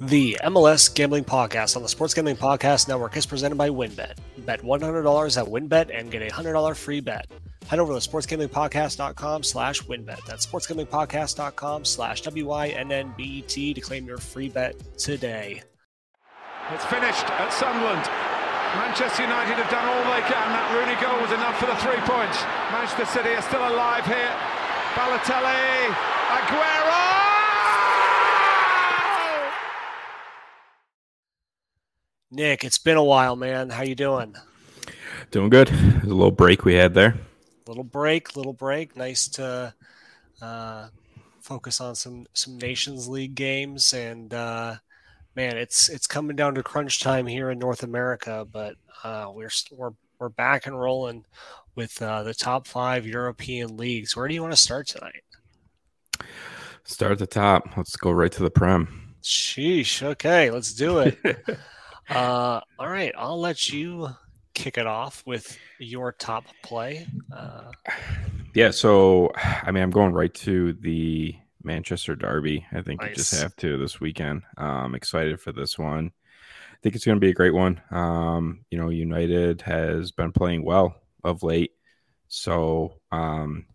The MLS Gambling Podcast on the Sports Gambling Podcast Network is presented by WynnBET. Bet $100 at WynnBET and get a $100 free bet. Head over to sportsgamblingpodcast.com slash wynnbet. That's sportsgamblingpodcast.com slash W-Y-N-N-B-E-T to claim your free bet today. It's finished at Sunderland. Manchester United have done all they can. That Rooney goal was enough for the three points. Manchester City are still alive here. Balotelli, Aguero! Nick, it's been a while, man. How you doing? Doing good. There's a little break we had there. Little break, little break. Nice to uh, focus on some some Nations League games, and uh, man, it's it's coming down to crunch time here in North America. But uh, we're we're we're back and rolling with uh, the top five European leagues. Where do you want to start tonight? Start at the top. Let's go right to the Prem. Sheesh. Okay, let's do it. Uh, all right, I'll let you kick it off with your top play. Uh, yeah, so I mean, I'm going right to the Manchester Derby. I think nice. you just have to this weekend. I'm um, excited for this one. I think it's going to be a great one. Um, you know, United has been playing well of late, so um,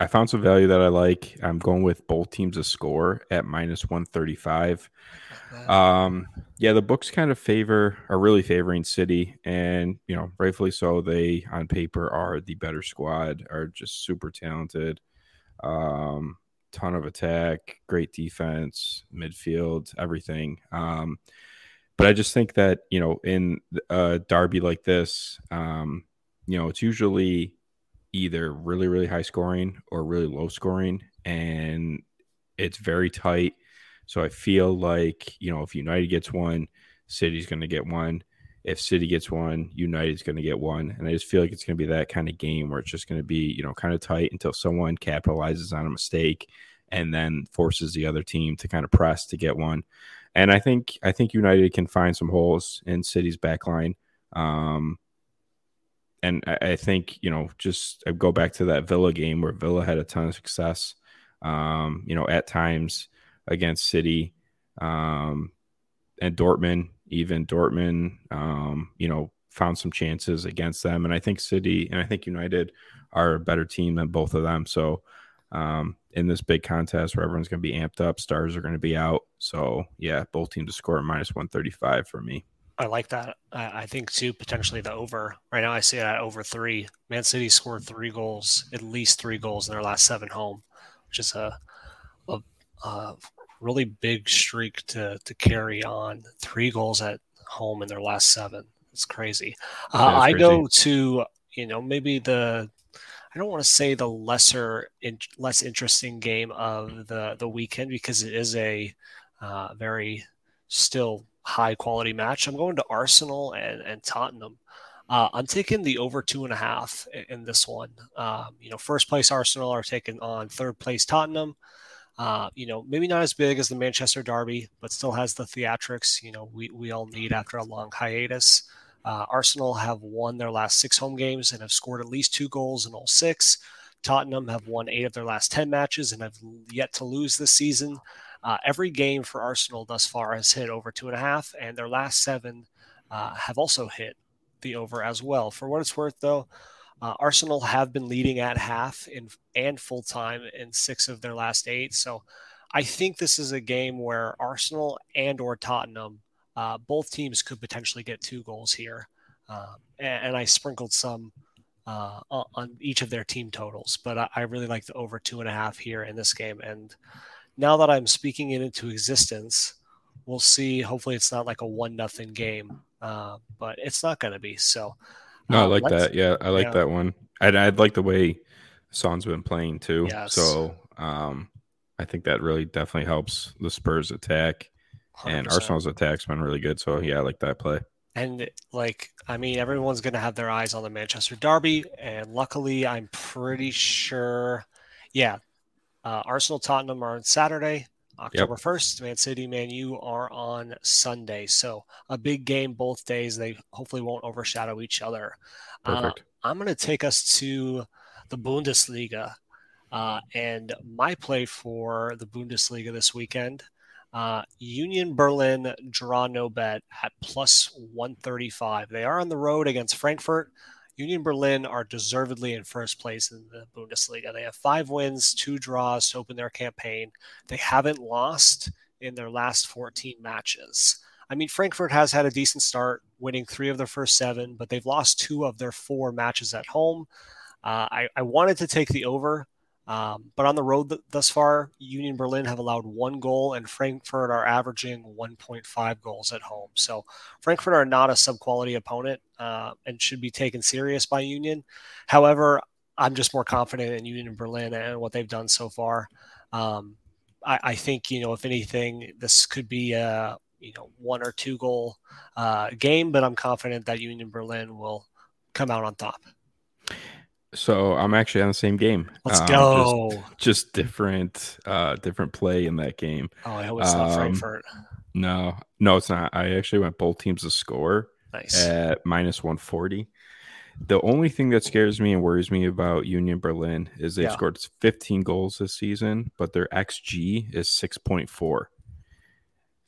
I found some value that I like. I'm going with both teams to score at minus 135. Um, yeah, the books kind of favor are really favoring City, and you know, rightfully so. They on paper are the better squad, are just super talented. Um, ton of attack, great defense, midfield, everything. Um, but I just think that you know, in a derby like this, um, you know, it's usually either really really high scoring or really low scoring, and it's very tight so I feel like, you know, if United gets one, City's going to get one. If City gets one, United's going to get one. And I just feel like it's going to be that kind of game where it's just going to be, you know, kind of tight until someone capitalizes on a mistake and then forces the other team to kind of press to get one. And I think I think United can find some holes in City's back line. Um, and I, I, think, you know, just I go back to that Villa game where Villa had a ton of success. Um, you know, at times against City um, and Dortmund. Even Dortmund, um, you know, found some chances against them, and I think City and I think United are a better team than both of them. So um, in this big contest where everyone's going to be amped up, stars are going to be out. So yeah, both teams to score minus one thirty five for me. I like that. I, think too potentially the over. Right now, I see it at over three. Man City scored three goals, at least three goals in their last seven home, which is a a, a really big streak to to carry on. Three goals at home in their last seven. It's crazy. Uh, I crazy. go to you know maybe the I don't want to say the lesser in, less interesting game of the the weekend because it is a uh, very still high quality match. I'm going to Arsenal and, and Tottenham. Uh, I'm taking the over two and a half in, in this one. Um, you know, first place Arsenal are taking on third place Tottenham. Uh, you know, maybe not as big as the Manchester Derby, but still has the theatrics. You know, we, we all need after a long hiatus. Uh, Arsenal have won their last six home games and have scored at least two goals in all six. Tottenham have won eight of their last 10 matches and have yet to lose this season. Uh, every game for Arsenal thus far has hit over two and a half, and their last seven uh, have also hit the over as well. For what it's worth, though, uh, Arsenal have been leading at half in, and full time in six of their last eight. So I think this is a game where Arsenal and or Tottenham, uh, both teams could potentially get two goals here. Um, and, and, I sprinkled some uh, on each of their team totals, but I, I, really like the over two and a half here in this game. And now that I'm speaking it into existence, we'll see. Hopefully, it's not like a one nothing game, uh, but it's not going to be. So no, I um, like that. Yeah, I like yeah. that one. I'd, I'd like the way Son's been playing too. Yes. So um, I think that really definitely helps the Spurs attack. 100%. And Arsenal's attack's been really good. So yeah, I like that play. And like, I mean, everyone's going to have their eyes on the Manchester Derby. And luckily, I'm pretty sure, yeah, uh, Arsenal Tottenham are on Saturday. October yep. 1st, Man City, Man U are on Sunday. So a big game both days. They hopefully won't overshadow each other. Uh, Perfect. Uh, I'm going to take us to the Bundesliga. Uh, and my play for the Bundesliga this weekend, Uh, Union Berlin draw no bet at plus 135. They are on the road against Frankfurt. Union Berlin are deservedly in first place in the Bundesliga. They have five wins, two draws to open their campaign. They haven't lost in their last 14 matches. I mean, Frankfurt has had a decent start, winning three of their first seven, but they've lost two of their four matches at home. Uh, I, I wanted to take the over um, but on the road th- thus far, Union Berlin have allowed one goal, and Frankfurt are averaging 1.5 goals at home. So Frankfurt are not a sub-quality opponent uh, and should be taken serious by Union. However, I'm just more confident in Union Berlin and what they've done so far. Um, I, I, think you know, if anything, this could be a you know one or two goal uh, game, but I'm confident that Union Berlin will come out on top. So I'm actually on the same game. Let's um, go. Just, just, different, uh, different play in that game. Oh, I hope it's um, not Frankfurt. No, no, it's not. I actually went both teams to score nice. at minus 140. The only thing that scares me and worries me about Union Berlin is they've yeah. scored 15 goals this season, but their XG is 6.4.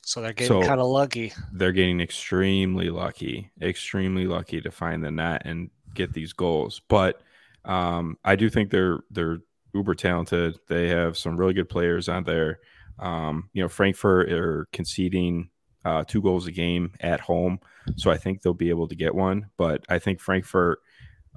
So they're getting so kind of lucky. They're getting extremely lucky, extremely lucky to find the net and get these goals. But um, I do think they're they're uber talented. They have some really good players on there. Um, you know, Frankfurt are conceding uh, two goals a game at home, so I think they'll be able to get one. But I think Frankfurt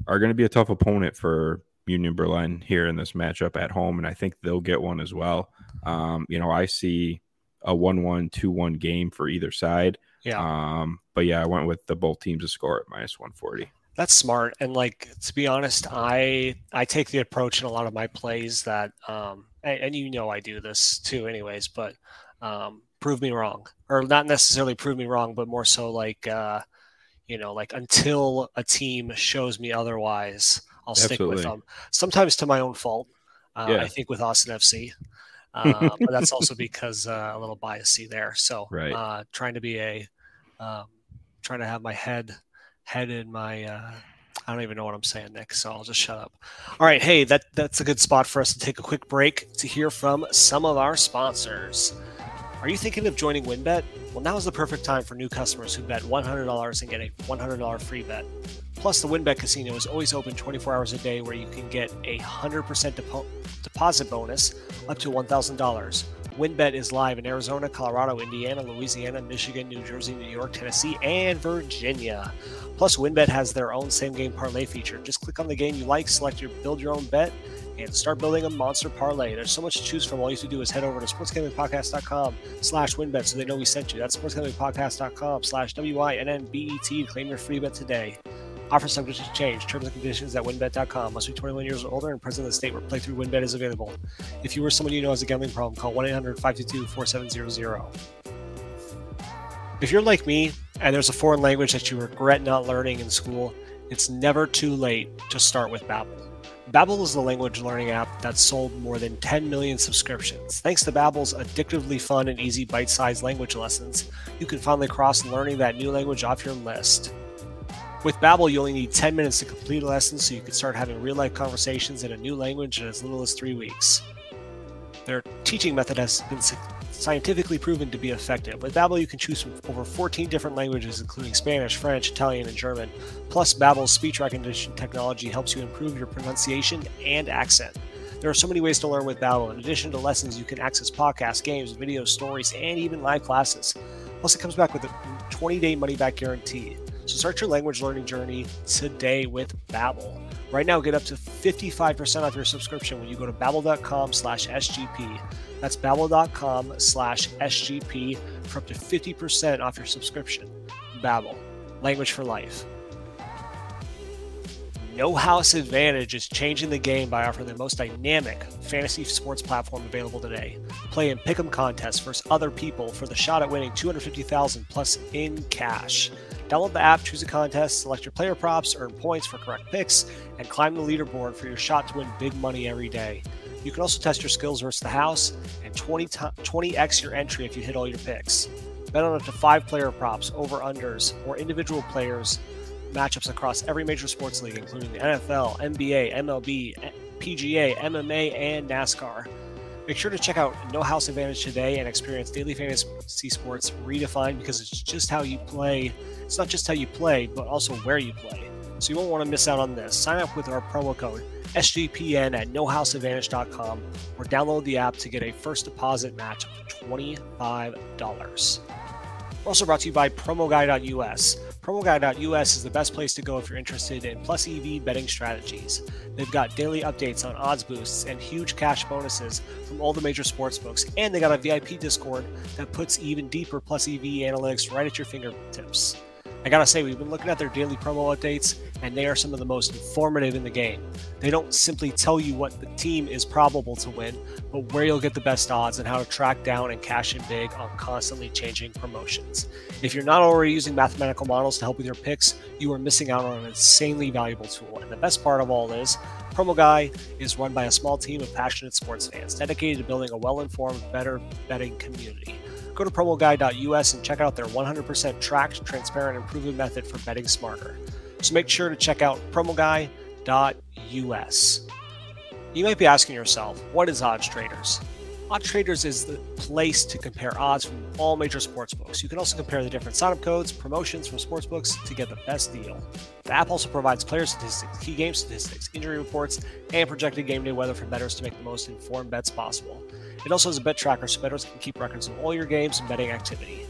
are going to be a tough opponent for Union Berlin here in this matchup at home, and I think they'll get one as well. Um, you know, I see a 1-1, 2-1 game for either side. Yeah. Um, but yeah, I went with the both teams to score at minus 140. That's smart. And like to be honest, I I take the approach in a lot of my plays that um and, and you know I do this too anyways, but um prove me wrong. Or not necessarily prove me wrong, but more so like uh you know, like until a team shows me otherwise, I'll Absolutely. stick with them. Sometimes to my own fault. Uh, yeah. I think with Austin FC. Uh, but that's also because uh, a little biasy there. So right. uh, trying to be a um, trying to have my head head in my uh, I don't even know what I'm saying, next, so I'll just shut up. All right, hey, that that's a good spot for us to take a quick break to hear from some of our sponsors. Are you thinking of joining WynnBET? Well, now is the perfect time for new customers who bet $100 and get a $100 free bet. Plus, the WynnBET Casino is always open 24 hours a day where you can get a 100% depo- deposit bonus up to $1,000 WynnBET is live in Arizona, Colorado, Indiana, Louisiana, Michigan, New Jersey, New York, Tennessee, and Virginia. Plus, WynnBET has their own same game parlay feature. Just click on the game you like, select your build your own bet, and start building a monster parlay. There's so much to choose from. All you have to do is head over to sportsgamblingpodcast.com slash wynnbet so they know we sent you. That's sportsgamblingpodcast.com slash W-I-N-N-B-E-T. Claim your free bet today. Offer subject to change. Terms and conditions at wynnbet.com. Must be 21 years or older and present in the state where playthrough WynnBET is available. If you or someone you know has a gambling problem, call 1 800 522 4700. If you're like me and there's a foreign language that you regret not learning in school, it's never too late to start with Babbel. Babbel is the language learning app that's sold more than 10 million subscriptions. Thanks to Babbel's addictively fun and easy bite-sized language lessons, you can finally cross learning that new language off your list. With Babbel, you only need 10 minutes to complete a lesson so you can start having real-life conversations in a new language in as little as 3 weeks. Their teaching method has been scientifically proven to be effective. With Babbel, you can choose from over 14 different languages including Spanish, French, Italian, and German. Plus, Babbel's speech recognition technology helps you improve your pronunciation and accent. There are so many ways to learn with Babbel. In addition to lessons, you can access podcasts, games, videos, stories, and even live classes. Plus, it comes back with a 20-day money-back guarantee. So start your language learning journey today with Babbel. Right now, get up to 55% off your subscription when you go to babbel.com slash SGP. That's babbel.com slash SGP for up to 50% off your subscription. Babbel, language for life. No House Advantage is changing the game by offering the most dynamic fantasy sports platform available today. Play in pick'em contests versus other people for the shot at winning 250,000 plus in cash. Download the app, choose a contest, select your player props, earn points for correct picks, and climb the leaderboard for your shot to win big money every day. You can also test your skills versus the house and 20 t- 20x your entry if you hit all your picks. Bet on up to five player props, over unders, or individual players matchups across every major sports league, including the NFL, NBA, MLB, PGA, MMA, and NASCAR. Make sure to check out No House Advantage today and experience daily fantasy sports redefined because it's just how you play. It's not just how you play, but also where you play. So you won't want to miss out on this. Sign up with our promo code SGPN at nohouseadvantage.com or download the app to get a first deposit match of $25. We're also brought to you by PromoGuy.us. PromoGuy.us is the best place to go if you're interested in plus EV betting strategies. They've got daily updates on odds boosts and huge cash bonuses from all the major sports books, and they got a VIP Discord that puts even deeper plus EV analytics right at your fingertips. I gotta say, we've been looking at their daily promo updates, and they are some of the most informative in the game. They don't simply tell you what the team is probable to win, but where you'll get the best odds and how to track down and cash in big on constantly changing promotions. If you're not already using mathematical models to help with your picks, you are missing out on an insanely valuable tool. And the best part of all is, Promo Guy is run by a small team of passionate sports fans dedicated to building a well informed, better betting community. Go to promoguy.us and check out their 100% tracked, transparent, and proven method for betting smarter. So make sure to check out promoguy.us. You might be asking yourself, what is Odds Traders? Odds Traders is the place to compare odds from all major sportsbooks. You can also compare the different sign-up codes, promotions from sportsbooks to get the best deal. The app also provides player statistics, key game statistics, injury reports, and projected game day weather for bettors to make the most informed bets possible. It also has a bet tracker so bettors can keep records of all your games and betting activity.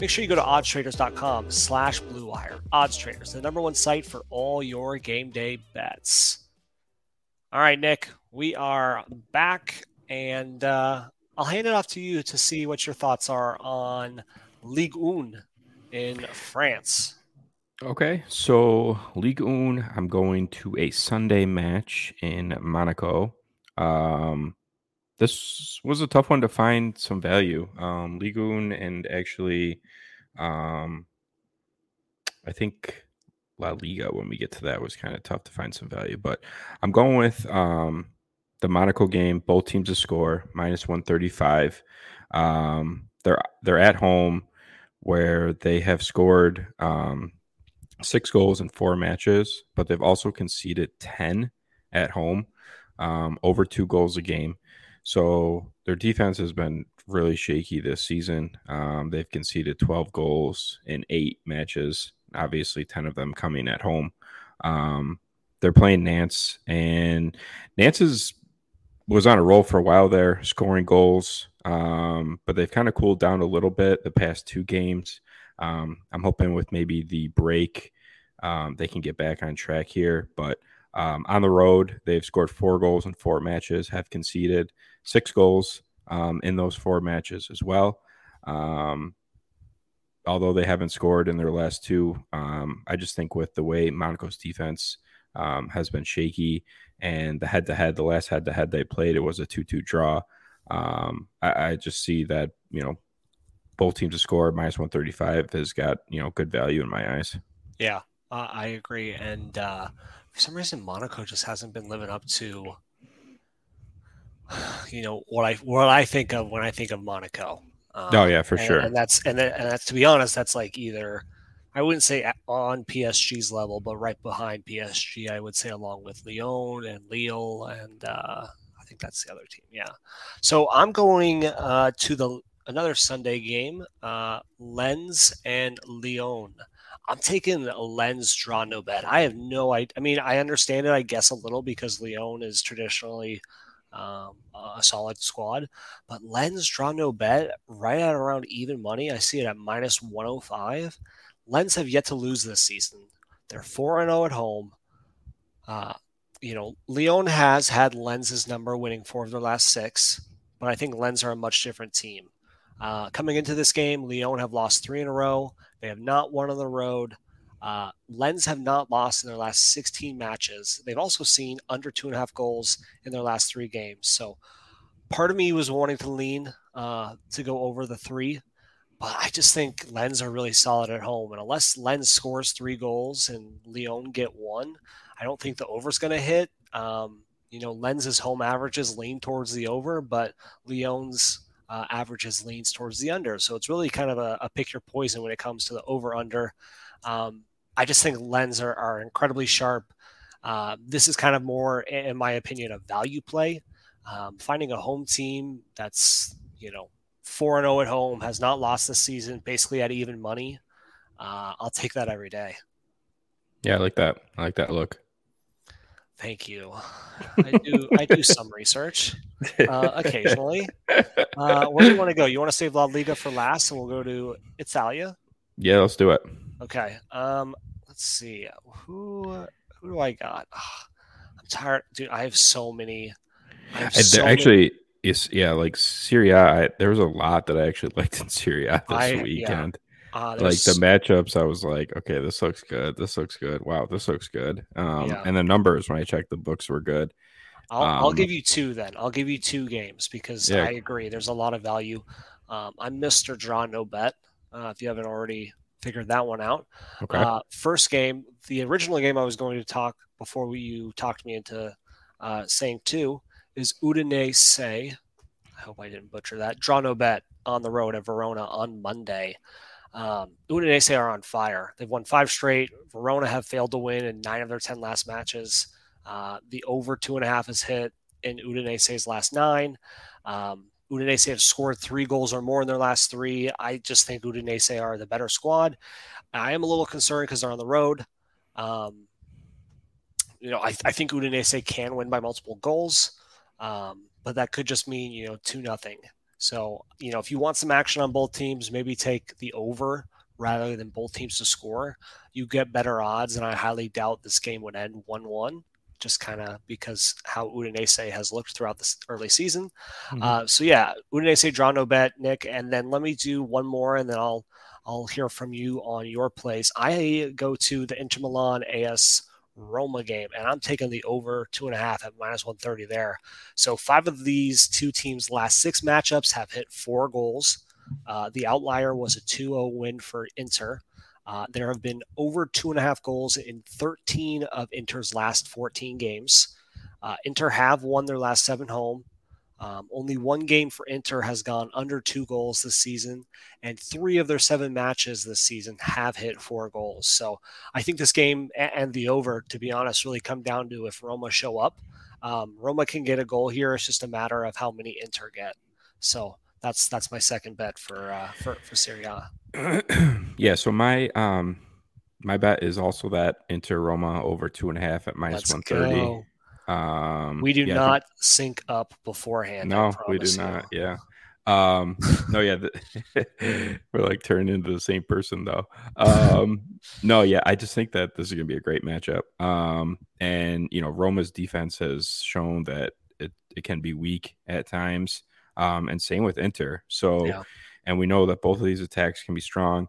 Make sure you go to oddstraders.com slash bluewire. Odds Traders, the number one site for all your game day bets. All right, Nick, we are back, and uh, I'll hand it off to you to see what your thoughts are on Ligue 1 in France. Okay, so Ligue 1, I'm going to a Sunday match in Monaco. Um, this was a tough one to find some value. Um, Ligue 1 and actually, um, I think La Liga, when we get to that, was kind of tough to find some value. But I'm going with um, the Monaco game. Both teams to score minus 135. Um, they're they're at home where they have scored um, six goals in four matches, but they've also conceded 10 at home, um, over two goals a game. So their defense has been really shaky this season. Um, they've conceded 12 goals in eight matches, obviously 10 of them coming at home. Um, they're playing Nantes, and Nantes is, was on a roll for a while there, scoring goals, um, but they've kind of cooled down a little bit the past two games. Um, I'm hoping with maybe the break, um, they can get back on track here, but um, on the road, they've scored four goals in four matches, have conceded six goals um, in those four matches as well. Um, although they haven't scored in their last two, um, I just think with the way Monaco's defense um, has been shaky and the head to head, the last head to head they played, it was a 2 2 draw. Um, I, I just see that, you know, both teams to score minus 135 has got, you know, good value in my eyes. Yeah, uh, I agree. And uh, for some reason, Monaco just hasn't been living up to you know what I what I think of when I think of Monaco. Um, oh yeah, for and, sure. And that's and, and that's to be honest, that's like either I wouldn't say on PSG's level, but right behind PSG. I would say along with Lyon and Lille, and uh, I think that's the other team. Yeah. So I'm going uh, to the another Sunday game, uh, Lens and Lyon. I'm taking Lens draw no bet. I have no idea. I mean, I understand it, I guess, a little because Lyon is traditionally um, a solid squad. But Lens draw no bet right at around even money. I see it at minus 105. Lens have yet to lose this season. They're 4 0 at home. Uh, you know, Lyon has had Lens's number winning four of their last six, but I think Lens are a much different team. Uh, coming into this game, Lyon have lost three in a row. They have not won on the road. Uh, Lens have not lost in their last 16 matches. They've also seen under two and a half goals in their last three games. So part of me was wanting to lean uh, to go over the three, but I just think Lens are really solid at home. And unless Lens scores three goals and Lyon get one, I don't think the over's going to hit. Um, you know, Lens's home averages lean towards the over, but Lyon's uh, averages leans towards the under. So it's really kind of a, a pick your poison when it comes to the over under. Um, I just think lens are, are incredibly sharp. Uh, this is kind of more, in my opinion, a value play. Um, finding a home team that's you know four and zero oh at home has not lost this season, basically at even money. Uh, I'll take that every day. Yeah, I like that. I like that look. Thank you. I do. I do some research uh, occasionally. Uh, where do you want to go? You want to save La Liga for last, and we'll go to Italia. Yeah, let's do it. Okay. Um, let's see. Who who do I got? I'm tired, dude. I have so many. Have so actually, many... is yeah, like Serie. A. there was a lot that I actually liked in Serie this I, weekend. Uh, like the matchups, I was like, okay, this looks good. This looks good. Wow, this looks good. Um, yeah. and the numbers when I checked the books were good. I'll, um, I'll, give you two then. I'll give you two games because yeah. I agree. There's a lot of value. Um, I'm Mr. Draw No Bet. Uh, if you haven't already figured that one out. Okay. Uh, first game, the original game I was going to talk before we, you talked me into uh, saying two is Udinese. I hope I didn't butcher that. Draw no bet on the road at Verona on Monday. Um, Udinese are on fire. They've won five straight. Verona have failed to win in nine of their 10 last matches. Uh, the over two and a half is hit in Udinese's last nine. Um, Udinese have scored three goals or more in their last three. I just think Udinese are the better squad. I am a little concerned because they're on the road. Um, you know, I, I, think Udinese can win by multiple goals, um, but that could just mean you know two nothing. So, you know, if you want some action on both teams, maybe take the over rather than both teams to score. You get better odds, and I highly doubt this game would end 1 1, just kind of because how Udinese has looked throughout this early season. Mm-hmm. Uh, so, yeah, Udinese draw no bet, Nick. And then let me do one more, and then I'll. I'll hear from you on your place. I go to the Inter Milan AS Roma game, and I'm taking the over two and a half at minus 130 there. So five of these two teams' last six matchups have hit four goals. Uh, the outlier was a 2-0 win for Inter. Uh, there have been over two and a half goals in 13 of Inter's last 14 games. Uh, Inter have won their last seven home. Um, only one game for Inter has gone under two goals this season, and three of their seven matches this season have hit four goals. So I think this game and the over, to be honest, really come down to if Roma show up. Um, Roma can get a goal here. It's just a matter of how many Inter get. So that's that's my second bet for uh, for for Serie yeah. So my um my bet is also that Inter Roma over two and a half at minus one thirty. Um, we do yeah, not think... sync up beforehand. No, we do not. You. Yeah. Um, no, yeah, the, we're like turning into the same person though. Um, no, yeah, I just think that this is going to be a great matchup. Um, and you know, Roma's defense has shown that it, it can be weak at times. Um, and same with Inter. So, yeah. and we know that both of these attacks can be strong.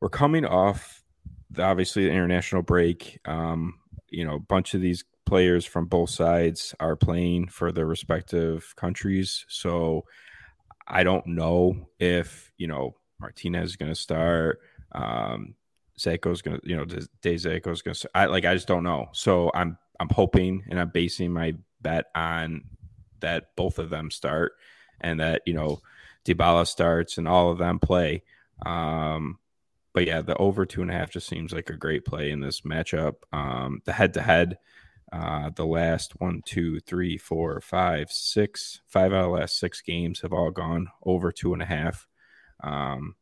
We're coming off the, obviously the international break. Um, you know, a bunch of these players from both sides are playing for their respective countries. So I don't know if, you know, Martinez is going to start. Um, Zeko's going to, you know, Day Zeko's going to, I like, I just don't know. So I'm, I'm hoping and I'm basing my bet on that both of them start and that, you know, Dybala starts and all of them play. Um, but yeah, the over two and a half just seems like a great play in this matchup. Um, the head to head, the last one, two, three, four, five, six, five out of the last six games have all gone over two and a half. Um,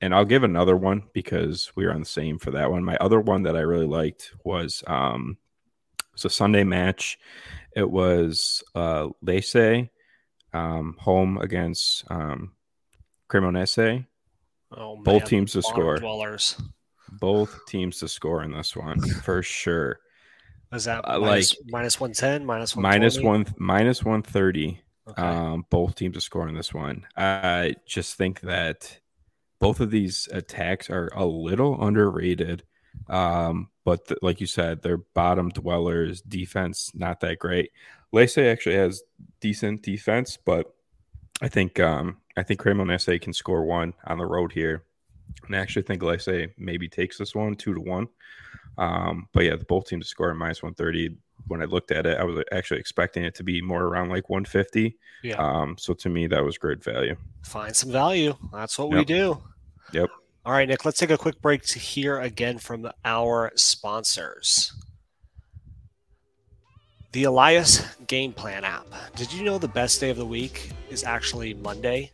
and I'll give another one because we are on the same for that one. My other one that I really liked was um, it's a Sunday match. It was uh, Lecce um, home against um, Cremonese. Oh, man. Both teams to score. Dwellers. Both teams to score in this one for sure. Is that uh, minus, like minus 110, minus 120? minus one minus 130? Okay. Um, both teams are in this one. I just think that both of these attacks are a little underrated. Um, but th- like you said, they're bottom dwellers. Defense not that great. Lecce actually has decent defense, but I think um, I think Cremonese can score one on the road here. And I actually think Lecce maybe takes this one two to one. Um, but yeah, the both teams score minus 130. When I looked at it, I was actually expecting it to be more around like 150. Yeah. Um, so to me, that was great value. Find some value. That's what yep. we do. Yep. All right, Nick, let's take a quick break to hear again from our sponsors. The Elias Game Plan app. Did you know the best day of the week is actually Monday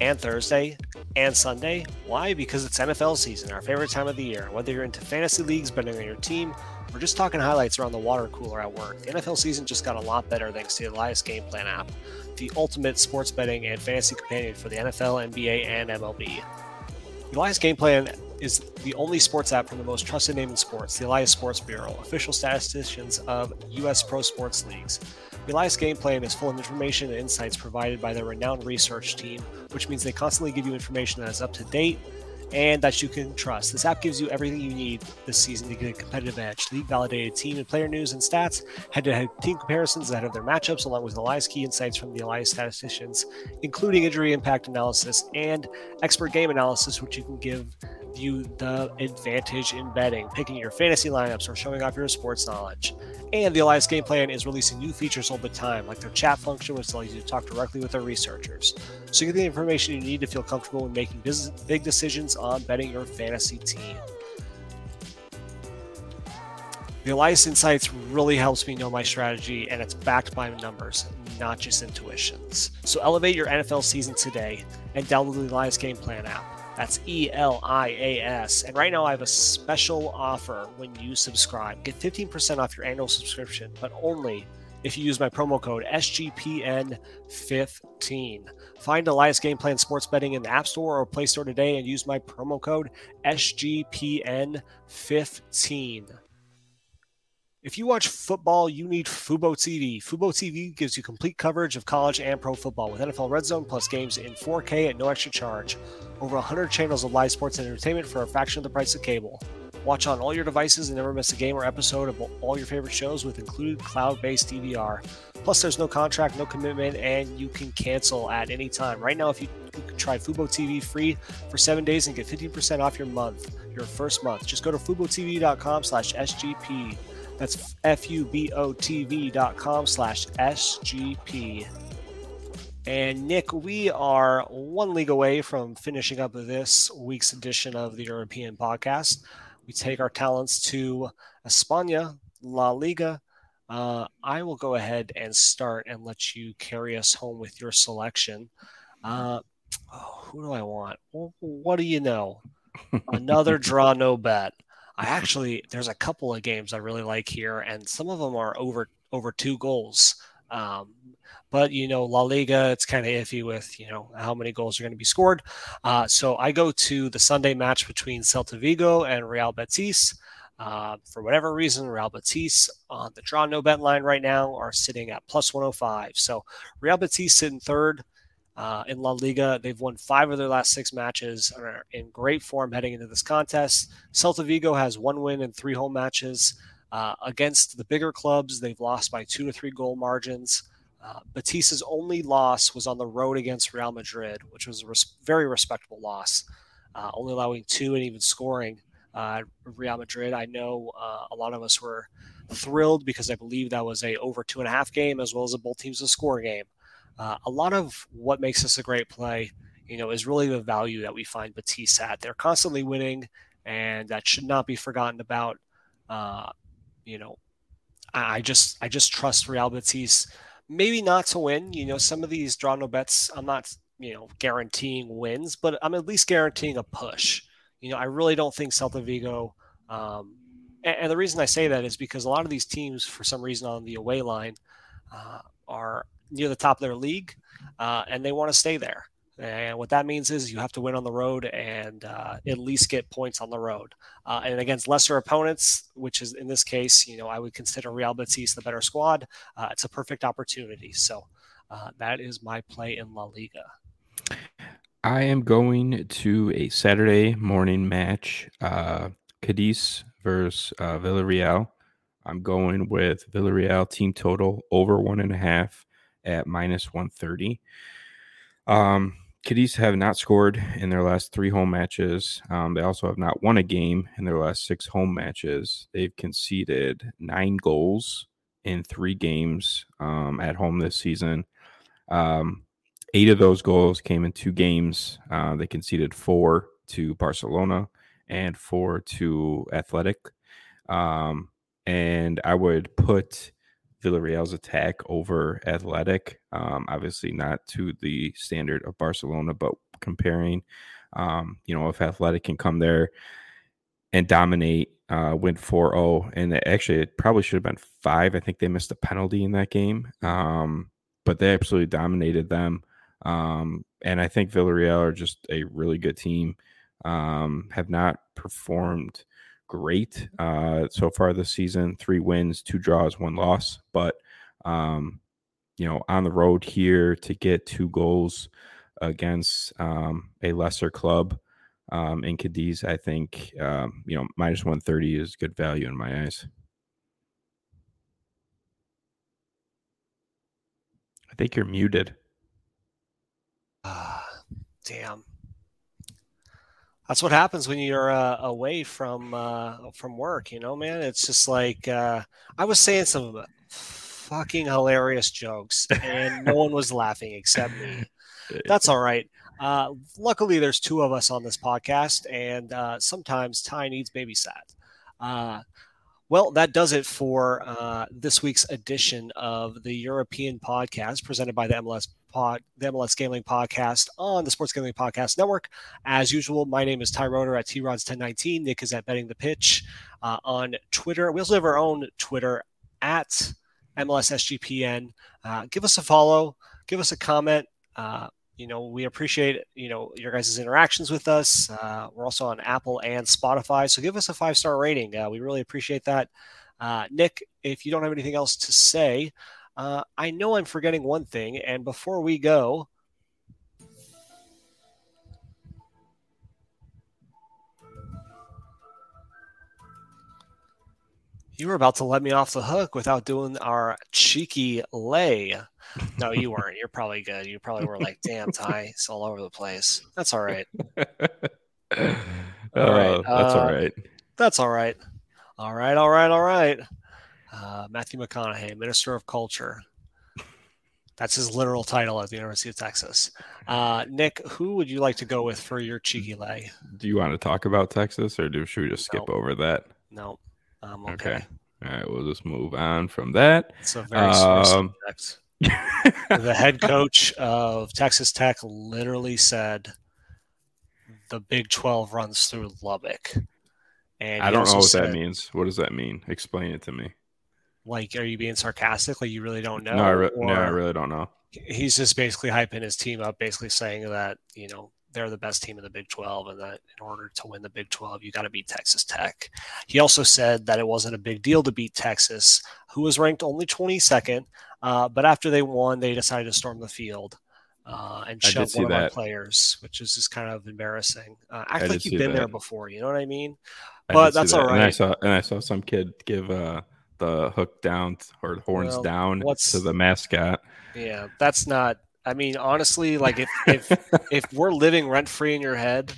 and Thursday and Sunday? Why? Because it's NFL season, our favorite time of the year. Whether you're into fantasy leagues, betting on your team, or just talking highlights around the water cooler at work, the NFL season just got a lot better thanks to the Elias Game Plan app, the ultimate sports betting and fantasy companion for the NFL, NBA, and MLB. The Elias Game Plan is the only sports app from the most trusted name in sports, the Elias Sports Bureau, official statisticians of U.S. pro sports leagues. The Elias Game Plan is full of information and insights provided by their renowned research team, which means they constantly give you information that is up to date and that you can trust. This app gives you everything you need this season to get a competitive edge. League validated team and player news and stats, head to head team comparisons ahead of their matchups, along with Elias key insights from the Elias statisticians, including injury impact analysis and expert game analysis, which you can give you the advantage in betting, picking your fantasy lineups, or showing off your sports knowledge. And the Elias Game Plan is releasing new features all the time, like their chat function, which allows you to talk directly with their researchers. So you get the information you need to feel comfortable in making big decisions on betting your fantasy team. The Elias Insights really helps me know my strategy, and it's backed by numbers, not just intuitions. So elevate your NFL season today and download the Elias Game Plan app. That's E L I A S. And right now, I have a special offer when you subscribe. Get 15% off your annual subscription, but only if you use my promo code SGPN15. Find Elias Game Plan Sports Betting in the App Store or Play Store today and use my promo code SGPN15. If you watch football, you need Fubo TV. Fubo TV gives you complete coverage of college and pro football with NFL Red Zone plus games in 4K at no extra charge. Over 100 channels of live sports and entertainment for a fraction of the price of cable. Watch on all your devices and never miss a game or episode of all your favorite shows with included cloud based DVR. Plus, there's no contract, no commitment, and you can cancel at any time. Right now, if you, you can try Fubo TV free for seven days and get 15% off your month, your first month, just go to FuboTV.com slash SGP. That's F-U-B-O-T-V dot com slash S-G-P. And Nick, we are one league away from finishing up this week's edition of the European podcast. We take our talents to España, La Liga. Uh, I will go ahead and start and let you carry us home with your selection. Uh, oh, who do I want? Well, what do you know? Another draw, no bet. I actually there's a couple of games I really like here, and some of them are over over two goals. Um, but you know, La Liga, it's kind of iffy with you know how many goals are going to be scored. Uh, so I go to the Sunday match between Celta Vigo and Real Betis. Uh, for whatever reason, Real Betis on the draw no bet line right now are sitting at plus 105. So Real Betis sitting third, uh, in La Liga. They've won five of their last six matches and are in great form heading into this contest. Celta Vigo has one win in three home matches. Uh, against the bigger clubs, they've lost by two to three goal margins. Uh, Betis's only loss was on the road against Real Madrid, which was a res- very respectable loss, uh, only allowing two and even scoring uh, Real Madrid. I know uh, a lot of us were thrilled because I believe that was a over two and a half game as well as a both teams to score game. Uh, a lot of what makes this a great play, you know, is really the value that we find Betis at. They're constantly winning, and that should not be forgotten about. You know, I, I just I just trust Real Betis, maybe not to win. You know, some of these draw no bets, I'm not you know guaranteeing wins, but I'm at least guaranteeing a push. You know, I really don't think Celta Vigo. Um, and, and, the reason I say that is because a lot of these teams, for some reason, on the away line, uh, are near the top of their league, uh, and they want to stay there. And what that means is you have to win on the road and uh, at least get points on the road. Uh, and against lesser opponents, which is in this case, you know, I would consider Real Betis the better squad. Uh, it's a perfect opportunity. So uh, that is my play in La Liga. I am going to a Saturday morning match, uh, Cadiz versus uh, Villarreal. I'm going with Villarreal team total over one and a half at minus 130. Um, Cadiz have not scored in their last three home matches. Um, they also have not won a game in their last six home matches. They've conceded nine goals in three games um, at home this season. Um, eight of those goals came in two games. Uh, they conceded four to Barcelona and four to Athletic. Um, and I would put Villarreal's attack over Athletic. Um, obviously, not to the standard of Barcelona, but comparing, um, you know, if Athletic can come there and dominate, uh, win 4 0, and actually, it probably should have been five. I think they missed a penalty in that game, um, but they absolutely dominated them. Um, and I think Villarreal are just a really good team. Um, have not performed great uh, so far this season. Three wins, two draws, one loss. But um, you know, on the road here to get two goals against um, a lesser club um, in Cadiz, I think um, you know minus one thirty is good value in my eyes. I think you're muted. Ah, damn that's what happens when you're uh, away from uh, from work. You know, man. It's just like uh, I was saying some fucking hilarious jokes, and no one was laughing except me. That's all right. Uh, luckily, there's two of us on this podcast, and uh, sometimes Ty needs babysat. Uh, well, that does it for uh, this week's edition of the European podcast presented by the MLS pod, the MLS Gambling Podcast on the Sports Gambling Podcast Network. As usual, my name is Ty Roeder at T TRods1019. Nick is at Betting the Pitch uh, on Twitter. We also have our own Twitter at MLSSGPN. Uh, give us a follow, give us a comment. Uh, you know, we appreciate, you know, your guys' interactions with us. Uh, we're also on Apple and Spotify. So give us a five star rating. Uh, we really appreciate that. Uh, Nick, if you don't have anything else to say, uh, I know I'm forgetting one thing. And before we go, you were about to let me off the hook without doing our cheeky lay. No, you weren't. You're probably good. You probably were like, damn, Ty, it's all over the place. That's all right. all right. Oh, that's uh, all right. That's all right. All right. All right. All right. Uh, Matthew McConaughey, Minister of Culture. That's his literal title at the University of Texas. Uh, Nick, who would you like to go with for your cheeky lay? Do you want to talk about Texas, or do should we just skip over that? No, I'm okay. okay. All right, we'll just move on from that. It's a very um, subject the head coach of Texas Tech literally said the Big 12 runs through Lubbock. And I don't know what said, that means. What does that mean? Explain it to me. Like, are you being sarcastic? Like, you really don't know? No, I, re- no, I really don't know. He's just basically hyping his team up, basically saying that, you know, they're the best team in the Big 12 and that in order to win the Big 12, you got to beat Texas Tech. He also said that it wasn't a big deal to beat Texas, who was ranked only 22nd. Uh, but after they won, they decided to storm the field uh, and shove one of that. our players, which is just kind of embarrassing. Uh, act like you've been that. there before, you know what I mean? I but that's that. all right. And I saw and I saw some kid give uh, the hook down or horns well, down to the mascot. Yeah, that's not I mean, honestly, like if if if we're living rent free in your head,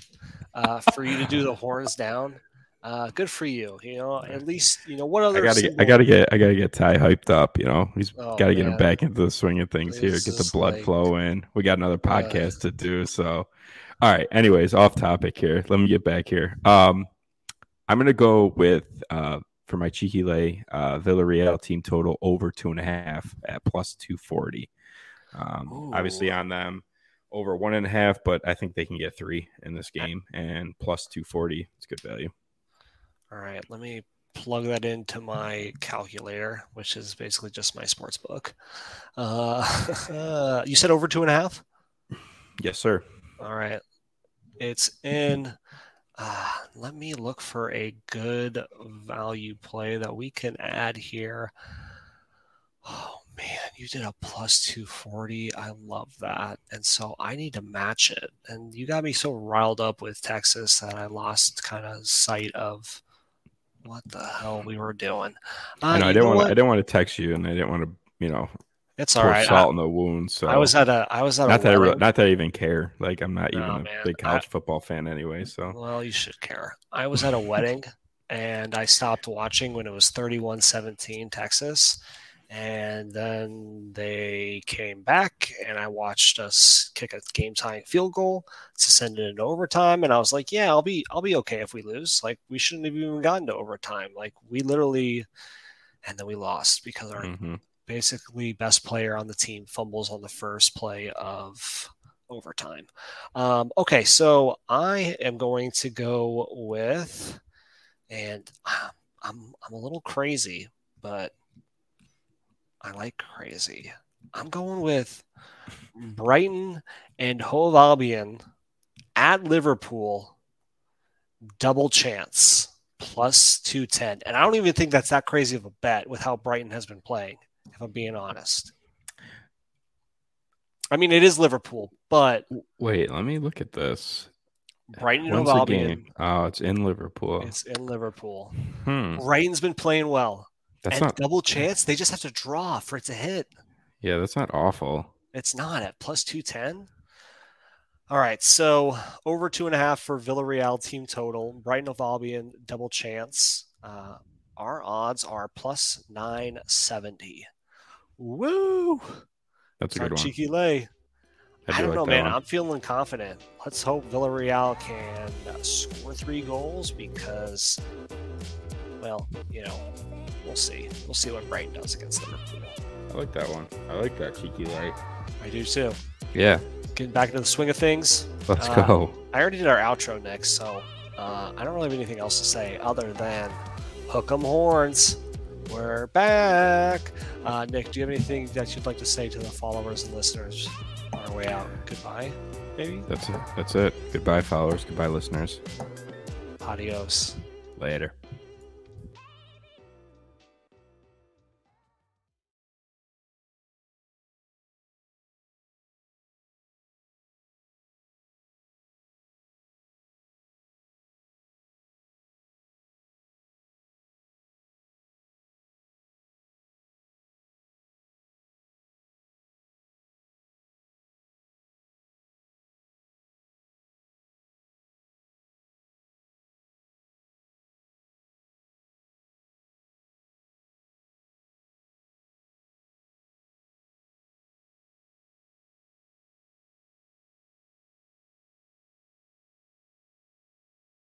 uh, for you to do the horns down, uh, good for you. You know, at least you know what other. I gotta get, I gotta get, I gotta get Ty hyped up. You know, he's oh, gotta get him back into the swing of things here. Get the blood like, flow in. We got another podcast uh, to do. So, all right. Anyways, off topic here. Let me get back here. Um, I'm gonna go with uh for my cheeky lay, uh, Villarreal team total over two and a half at plus two forty. Um, obviously on them over one and a half, but I think they can get three in this game and plus 240. It's good value. All right. Let me plug that into my calculator, which is basically just my sports book. Uh, uh, you said over two and a half? Yes, sir. All right. It's in. Uh, let me look for a good value play that we can add here. Oh man, you did a plus 240. I love that. And so I need to match it. And you got me so riled up with Texas that I lost kind of sight of what the hell we were doing. Uh, I know, I didn't want I didn't want to text you and I didn't want to, you know, it's all right. Salt I, in the wound. So I was at a, I was at not that I really, not that I even care. Like I'm not no, even a man. big college I, football fan anyway. So well, you should care. I was at a wedding and I stopped watching when it was 31-17 Texas and then they came back, and I watched us kick a game-tying field goal to send it into overtime. And I was like, "Yeah, I'll be I'll be okay if we lose. Like we shouldn't have even gotten to overtime. Like we literally." And then we lost because our mm-hmm. Basically best player on the team fumbles on the first play of overtime. Um, okay, so I am going to go with, and I'm I'm a little crazy, but I like crazy. I'm going with Brighton and Hove Albion at Liverpool, double chance plus 210. And I don't even think that's that crazy of a bet with how Brighton has been playing, if I'm being honest. I mean, it is Liverpool, but wait, let me look at this. Brighton and Albion. Oh, it's in Liverpool. It's in Liverpool. Hmm. Brighton's been playing well. That's and not double chance. They just have to draw for it to hit. Yeah, that's not awful. It's not at plus two ten. All right, so over two and a half for Villarreal team total. Brighton of Albion double chance. Uh, our odds are plus nine seventy. Woo! That's a good one. Cheeky lay. I, I don't like know, man. One. I'm feeling confident. Let's hope Villarreal can score three goals because, well, you know, we'll see. We'll see what Brighton does against Liverpool. I like that one. I like that cheeky lay. I do too. Yeah. Getting back into the swing of things. Let's uh, go. I already did our outro next, so uh, I don't really have anything else to say other than hook 'em horns. We're back. Uh, Nick, do you have anything that you'd like to say to the followers and listeners on our way out? Goodbye, maybe? That's it. That's it. Goodbye, followers. Goodbye, listeners. Adios. Later.